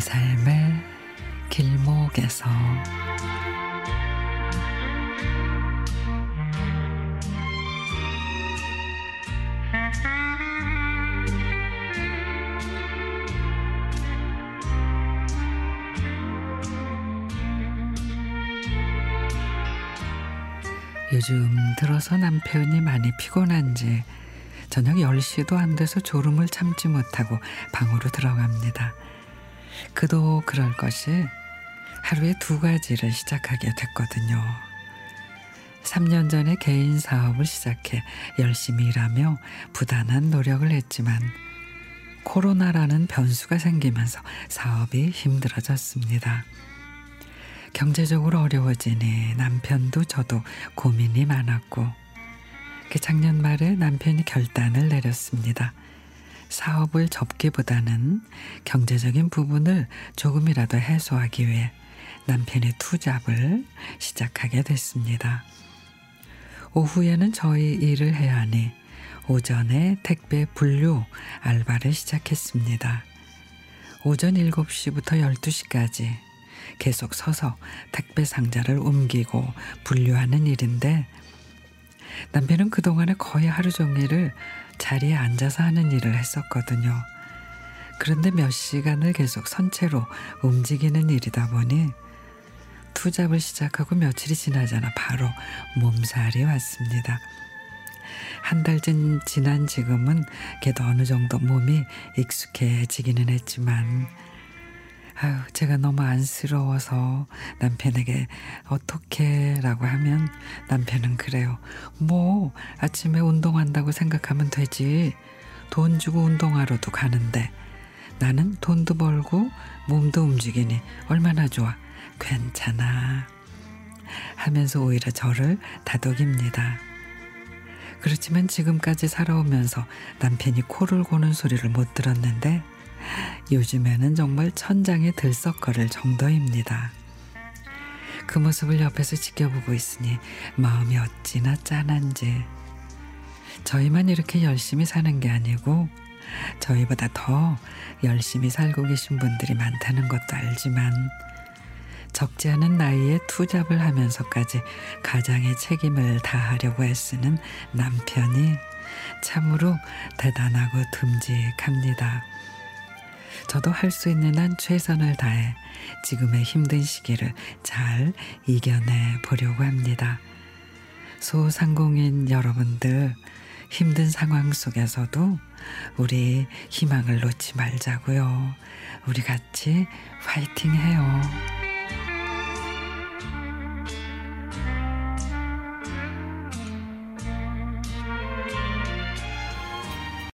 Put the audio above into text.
삶의 길목에서 요즘 들어서 남편이 많이 피곤한지 저녁 10시도 안 돼서 졸음을 참지 못하고 방으로 들어갑니다. 그도 그럴 것이 하루에 두 가지를 시작하게 됐거든요. 3년 전에 개인 사업을 시작해 열심히 일하며 부단한 노력을 했지만 코로나라는 변수가 생기면서 사업이 힘들어졌습니다. 경제적으로 어려워지니 남편도 저도 고민이 많았고 그 작년 말에 남편이 결단을 내렸습니다. 사업을 접기보다는 경제적인 부분을 조금이라도 해소하기 위해 남편의 투잡을 시작하게 됐습니다. 오후에는 저희 일을 해야 하니 오전에 택배 분류 알바를 시작했습니다. 오전 7시부터 12시까지 계속 서서 택배 상자를 옮기고 분류하는 일인데 남편은 그동안에 거의 하루 종일을 자리에 앉아서 하는 일을 했었거든요. 그런데 몇 시간을 계속 선체로 움직이는 일이다 보니 투잡을 시작하고 며칠이 지나잖아 바로 몸살이 왔습니다. 한 달쯤 지난 지금은 걔도 어느 정도 몸이 익숙해지기는 했지만 아유, 제가 너무 안쓰러워서 남편에게 어떻게 라고 하면 남편은 그래요. 뭐, 아침에 운동한다고 생각하면 되지. 돈 주고 운동하러도 가는데 나는 돈도 벌고 몸도 움직이니 얼마나 좋아. 괜찮아. 하면서 오히려 저를 다독입니다. 그렇지만 지금까지 살아오면서 남편이 코를 고는 소리를 못 들었는데 요즘에는 정말 천장에 들썩거릴 정도입니다. 그 모습을 옆에서 지켜보고 있으니 마음이 어찌나 짠한지. 저희만 이렇게 열심히 사는 게 아니고 저희보다 더 열심히 살고 계신 분들이 많다는 것도 알지만 적지 않은 나이에 투잡을 하면서까지 가장의 책임을 다하려고 애쓰는 남편이 참으로 대단하고 듬직합니다. 저도 할 수 있는 한 최선을 다해 지금의 힘든 시기를 잘 이겨내 보려고 합니다. 소상공인 여러분들 힘든 상황 속에서도 우리 희망을 놓지 말자고요. 우리 같이 파이팅 해요.